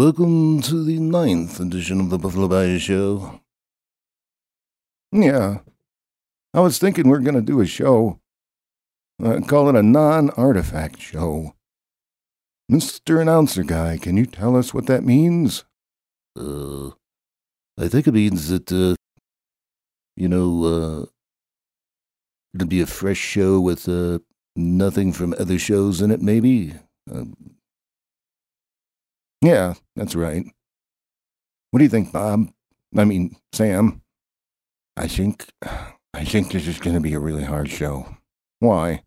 welcome to the ninth edition of the Buffalo Bayou Show. Yeah, I was thinking we're going to do a show. Uh, call it a non artifact show. Mr. Announcer Guy, can you tell us what that means? Uh, I think it means that, uh, you know, uh, it'll be a fresh show with, uh, nothing from other shows in it, maybe? Uh, yeah, that's right. What do you think, Bob? I mean, Sam? I think, I think this is going to be a really hard show. Why?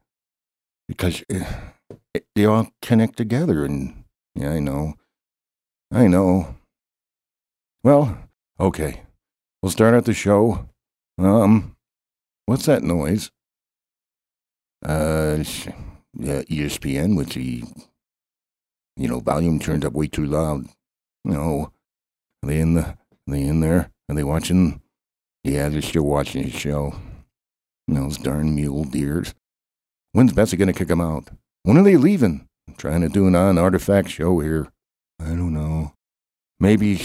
Because uh, it, they all connect together, and yeah, I know, I know. Well, okay, we'll start out the show. Um, what's that noise? Uh, yeah, ESPN with the, you know, volume turned up way too loud. No, are they in the, are they in there? Are they watching? Yeah, they're still watching the show. Those darn mule deers. When's Bessie gonna kick 'em out? When are they leaving? I'm trying to do an on artifact show here. I don't know. Maybe,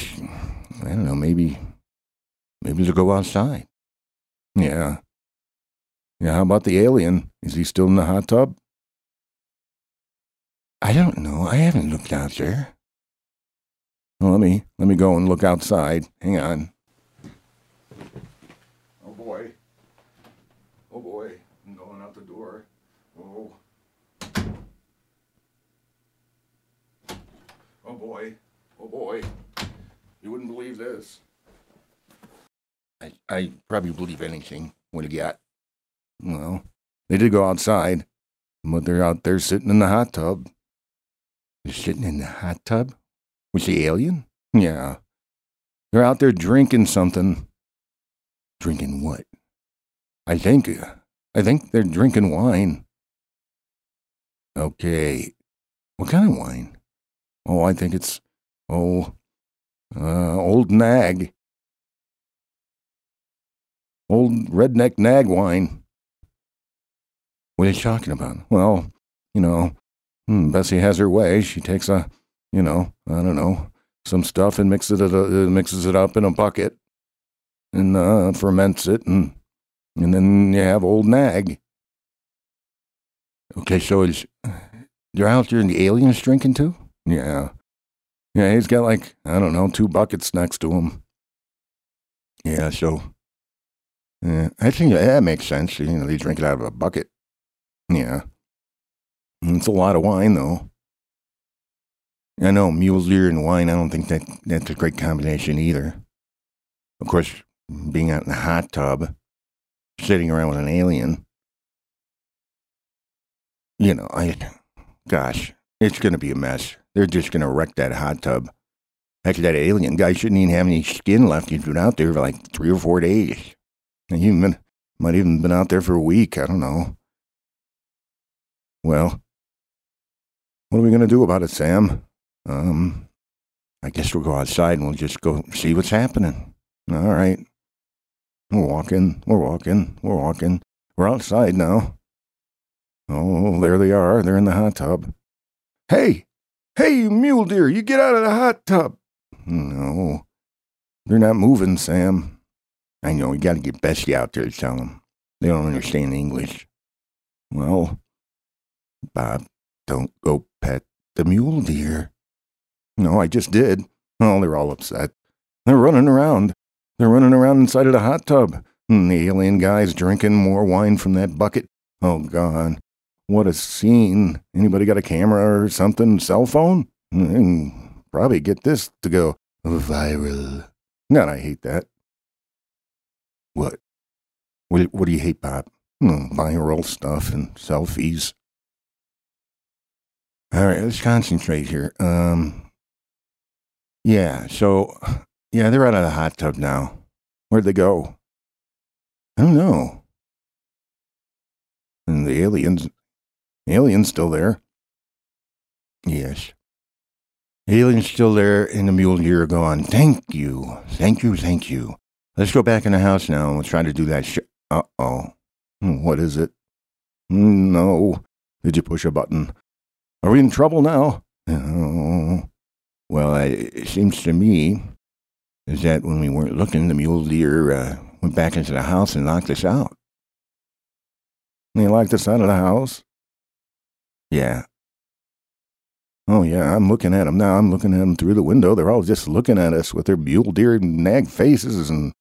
I don't know, maybe, maybe they'll go outside. Yeah. Yeah, how about the alien? Is he still in the hot tub? I don't know. I haven't looked out there. Well, let me let me go and look outside. Hang on. Oh boy. Oh boy. I'm going out the door. Oh. Oh boy. Oh boy. You wouldn't believe this. I I probably believe anything. What do you got? Well, they did go outside, but they're out there sitting in the hot tub. Sitting in the hot tub? Was the alien? Yeah. They're out there drinking something. Drinking what? I think, I think they're drinking wine. Okay. What kind of wine? Oh, I think it's, oh, uh, old nag. Old redneck nag wine. What are you talking about? Well, you know, hmm, Bessie has her way. She takes a, you know, I don't know, some stuff and mixes it, uh, mixes it up in a bucket and uh, ferments it, and and then you have old nag. Okay, so is you're out there and the aliens drinking too? Yeah, yeah. He's got like I don't know two buckets next to him. Yeah, so yeah, I think that makes sense. You know, they drink it out of a bucket. Yeah. It's a lot of wine, though. I know, mule deer and wine, I don't think that that's a great combination either. Of course, being out in the hot tub, sitting around with an alien, you know, I, gosh, it's going to be a mess. They're just going to wreck that hot tub. Actually, that alien guy shouldn't even have any skin left. He's been out there for like three or four days. And he might even been out there for a week. I don't know. Well, what are we going to do about it, Sam? Um, I guess we'll go outside and we'll just go see what's happening. All right. We're walking, we're walking, we're walking. We're outside now. Oh, there they are. They're in the hot tub. Hey, hey, you mule deer, you get out of the hot tub. No, they're not moving, Sam. I know, you got to get Bessie out there to tell them. They don't understand English. Well, Bob, don't go the mule deer. No, I just did. Oh, they're all upset. They're running around. They're running around inside of the hot tub. And the alien guy's drinking more wine from that bucket. Oh, God. What a scene. Anybody got a camera or something? Cell phone? Mm, probably get this to go viral. God, I hate that. What? What, what do you hate, Bob? Hmm, viral stuff and selfies. All right, let's concentrate here. Um, yeah, so, yeah, they're out of the hot tub now. Where'd they go? I don't know. And the aliens, aliens still there. Yes. Aliens still there, and the mule deer are gone. Thank you, thank you, thank you. Let's go back in the house now and we'll try to do that sh- Uh oh. What is it? No. Did you push a button? Are we in trouble now? Oh. Well, it seems to me is that when we weren't looking, the mule deer uh, went back into the house and locked us out. And they locked us out of the house? Yeah. Oh, yeah, I'm looking at them now. I'm looking at them through the window. They're all just looking at us with their mule deer nag faces. And,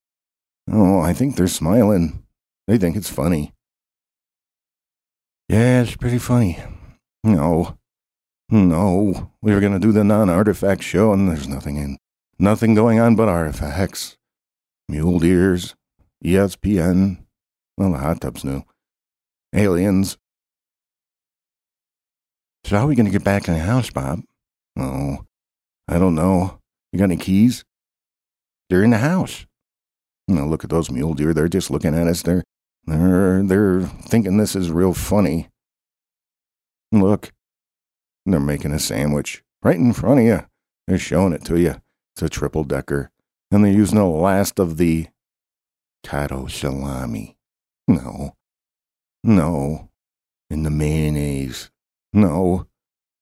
oh, I think they're smiling. They think it's funny. Yeah, it's pretty funny. No. No. We were going to do the non artifact show, and there's nothing in. Nothing going on but artifacts. Mule deers, ESPN, well, the hot tub's new. Aliens. So how are we going to get back in the house, Bob? Oh, I don't know. You got any keys? They're in the house. Now look at those mule deer. They're just looking at us. They're they're they're thinking this is real funny. Look, they're making a sandwich right in front of you. They're showing it to you. It's a triple decker, and they're using the last of the cotto salami. No, no, in the mayonnaise. No,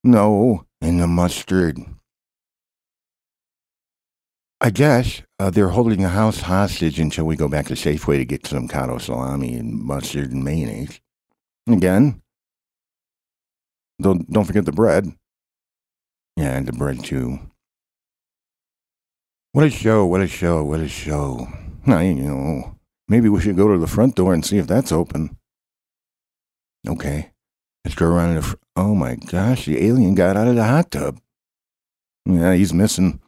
no, in the mustard. I guess uh, they're holding the house hostage until we go back to Safeway to get some cotto salami and mustard and mayonnaise. Again, don't don't forget the bread. Yeah, and the bread too. What a show! What a show! What a show! I you know maybe we should go to the front door and see if that's open. Okay, let's go around the. Fr- oh my gosh! The alien got out of the hot tub. Yeah, he's missing.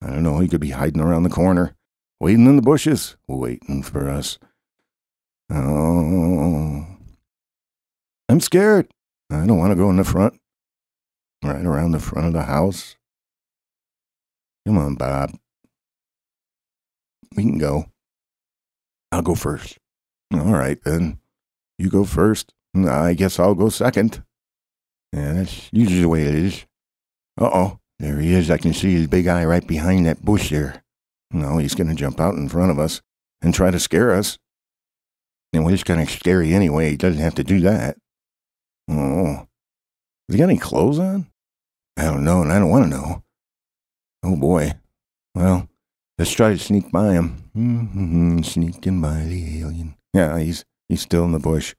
I don't know. He could be hiding around the corner, waiting in the bushes, waiting for us. Oh, I'm scared. I don't want to go in the front. Right around the front of the house. Come on, Bob. We can go. I'll go first. All right, then. You go first. I guess I'll go second. Yeah, that's usually the way it is. Uh oh. There he is. I can see his big eye right behind that bush there. No, he's going to jump out in front of us and try to scare us. And we're just kind of scary anyway. He doesn't have to do that. Oh. Has he got any clothes on? I don't know, and I don't want to know. Oh boy. Well, let's try to sneak by him. Mm-hmm, sneaking by the alien. Yeah, he's he's still in the bush.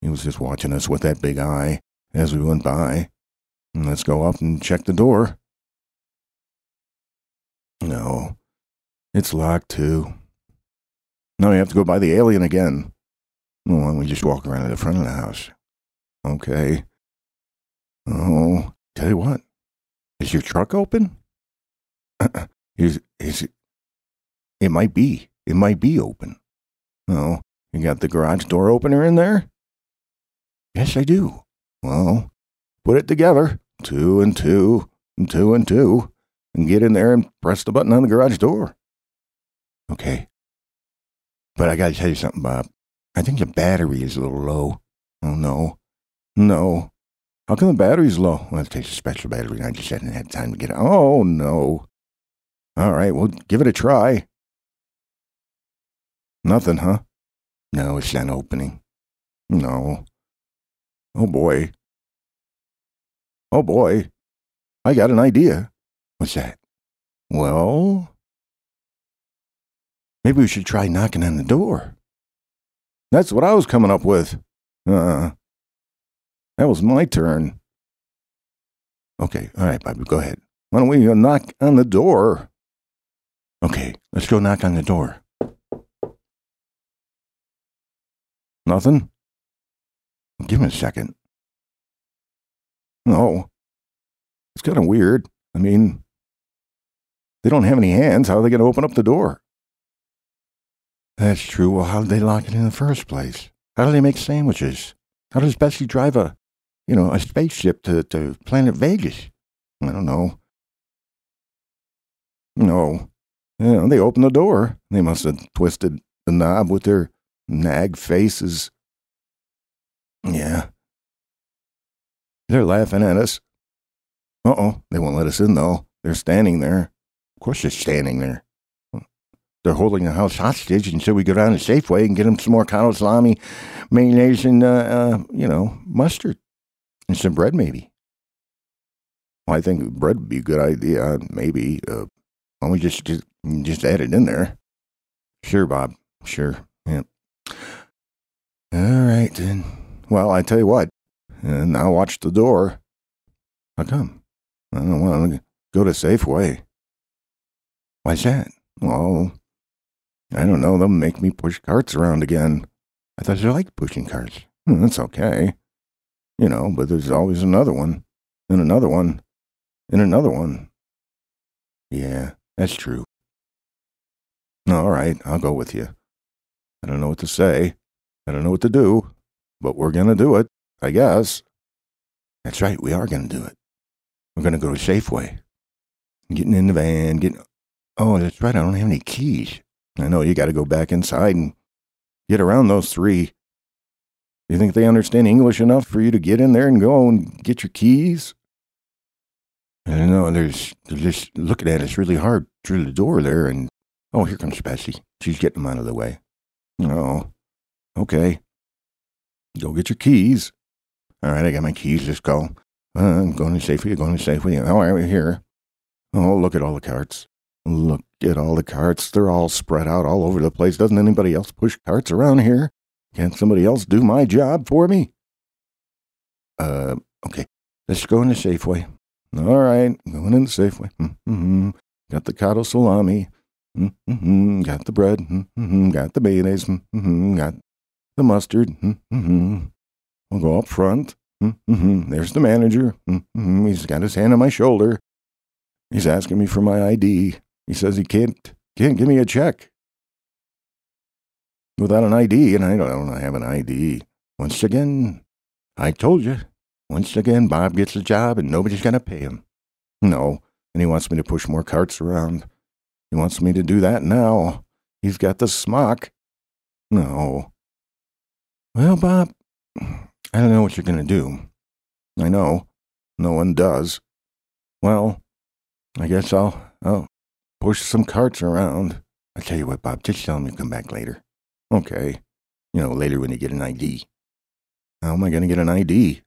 He was just watching us with that big eye as we went by. Let's go up and check the door. No. It's locked too. Now we have to go by the alien again. Why don't we just walk around to the front of the house? Okay. Oh, tell you what. Is your truck open? is is it? It might be. It might be open. Oh, you got the garage door opener in there? Yes, I do. Well, put it together. Two and two and two and two and get in there and press the button on the garage door. Okay. But I got to tell you something, Bob. I think the battery is a little low. Oh, no. No. How come the battery's low? Well, it takes a special battery, I just hadn't had time to get it. Oh, no. All right, well, give it a try. Nothing, huh? No, it's not opening. No. Oh, boy. Oh, boy. I got an idea. What's that? Well, maybe we should try knocking on the door. That's what I was coming up with. Uh, that was my turn. Okay, all right, Bobby, go ahead. Why don't we uh, knock on the door? Okay, let's go knock on the door. Nothing? Give me a second. No. It's kind of weird. I mean, they don't have any hands. How are they going to open up the door? That's true. Well, how did they lock it in the first place? How do they make sandwiches? How does Bessie drive a, you know, a spaceship to, to planet Vegas? I don't know. No. You know, they opened the door. They must have twisted the knob with their nag faces. Yeah. They're laughing at us. Uh oh, they won't let us in though. They're standing there. Of course, they're standing there. They're holding the house hostage until we go down to Safeway and get them some more cotto salami, mayonnaise, and, uh, uh, you know, mustard. And some bread, maybe. Well, I think bread would be a good idea. Maybe. Uh, why don't we just, just just add it in there? Sure, Bob. Sure. Yep. All right then. Well, I tell you what. And now watch the door. How come? I don't want to go to Safeway. Why's that? Well, I don't know. They'll make me push carts around again. I thought you liked pushing carts. Hmm, that's okay. You know, but there's always another one, and another one, and another one. Yeah, that's true. All right, I'll go with you. I don't know what to say. I don't know what to do, but we're going to do it, I guess. That's right, we are going to do it. We're going to go to Safeway. Getting in the van, getting. Oh, that's right, I don't have any keys. I know you got to go back inside and get around those three. You think they understand English enough for you to get in there and go and get your keys? I don't know. There's, they're just looking at us really hard through the door there, and oh, here comes Bessie. She's getting them out of the way. Oh, okay. Go get your keys. All right, I got my keys. Let's go. Uh, I'm going to Safeway. Going to Safeway. All right, we're here. Oh, look at all the carts. Look at all the carts. They're all spread out all over the place. Doesn't anybody else push carts around here? Can't somebody else do my job for me? Uh, okay. Let's go in into Safeway. All right, going in the Safeway. Mm-hmm. Got the cotto salami. Mm-hmm. Got the bread. Mm-hmm. Got the mayonnaise. Mm-hmm. Got the mustard. Mm-hmm. We'll go up front. Mm-hmm. There's the manager. Mm-hmm. He's got his hand on my shoulder. He's asking me for my ID. He says he can't can't give me a check without an ID, and I don't have an ID. Once again, I told you. Once again, Bob gets a job and nobody's going to pay him. No, and he wants me to push more carts around. He wants me to do that now. He's got the smock. No. Well, Bob, I don't know what you're going to do. I know. No one does. Well, I guess I'll, I'll push some carts around. I'll tell you what, Bob, just tell him to come back later. Okay. You know, later when you get an ID. How am I going to get an ID?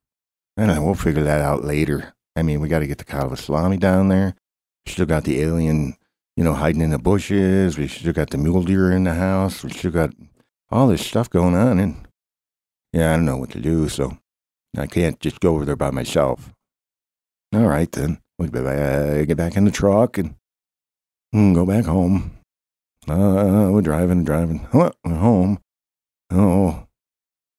I don't know. We'll figure that out later. I mean, we got to get the Kava salami down there. Still got the alien, you know, hiding in the bushes. We still got the mule deer in the house. We still got all this stuff going on. And yeah, I don't know what to do. So I can't just go over there by myself. All right, then. We'll get back in the truck and Mm, go back home. Uh, we're driving, driving. Huh, we're home. Oh,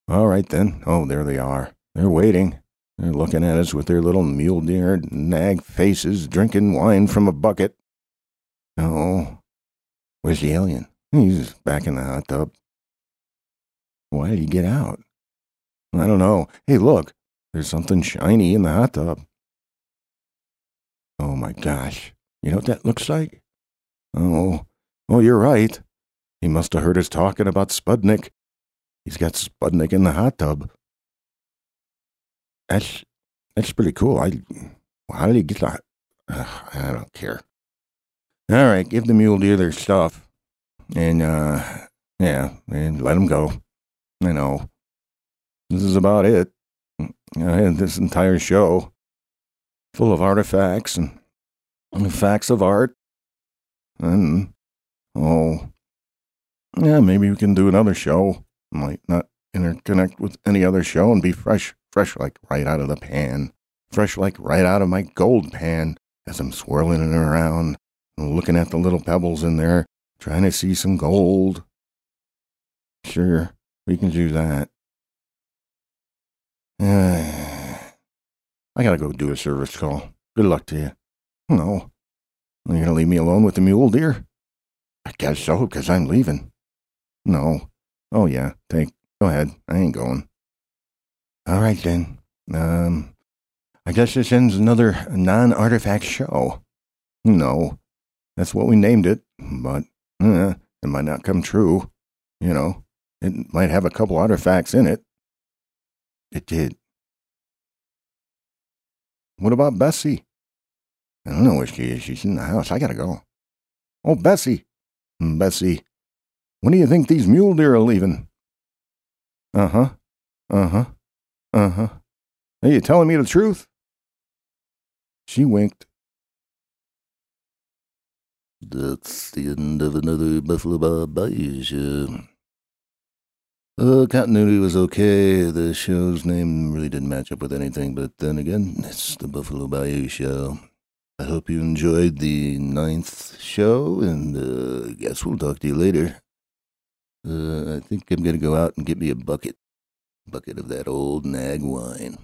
all right then. Oh, there they are. They're waiting. They're looking at us with their little mule deer nag faces, drinking wine from a bucket. Oh, where's the alien? He's back in the hot tub. Why did he get out? I don't know. Hey, look, there's something shiny in the hot tub. Oh my gosh. You know what that looks like? Oh, oh, you're right. He must have heard us talking about Spudnik. He's got Spudnik in the hot tub. That's that's pretty cool. I how did he get that? I don't care. All right, give the mule deer their stuff, and uh, yeah, and let them go. You know, this is about it. I this entire show full of artifacts and facts of art and, oh, yeah, maybe we can do another show. Might not interconnect with any other show and be fresh, fresh like right out of the pan. Fresh like right out of my gold pan as I'm swirling it around and looking at the little pebbles in there, trying to see some gold. Sure, we can do that. I gotta go do a service call. Good luck to you. No, You're to leave me alone with the mule deer? I guess so, because I'm leaving. No. Oh, yeah. Take. Go ahead. I ain't going. All right, then. Um, I guess this ends another non artifact show. No. That's what we named it, but uh, it might not come true. You know, it might have a couple artifacts in it. It did. What about Bessie? I don't know where she is. She's in the house. I gotta go. Oh, Bessie. Hmm, Bessie. When do you think these mule deer are leaving? Uh huh. Uh huh. Uh huh. Are you telling me the truth? She winked. That's the end of another Buffalo Bob Bayou show. Uh, continuity was okay. The show's name really didn't match up with anything, but then again, it's the Buffalo Bayou show. I hope you enjoyed the ninth show, and uh, I guess we'll talk to you later. Uh, I think I'm gonna go out and get me a bucket, bucket of that old nag wine.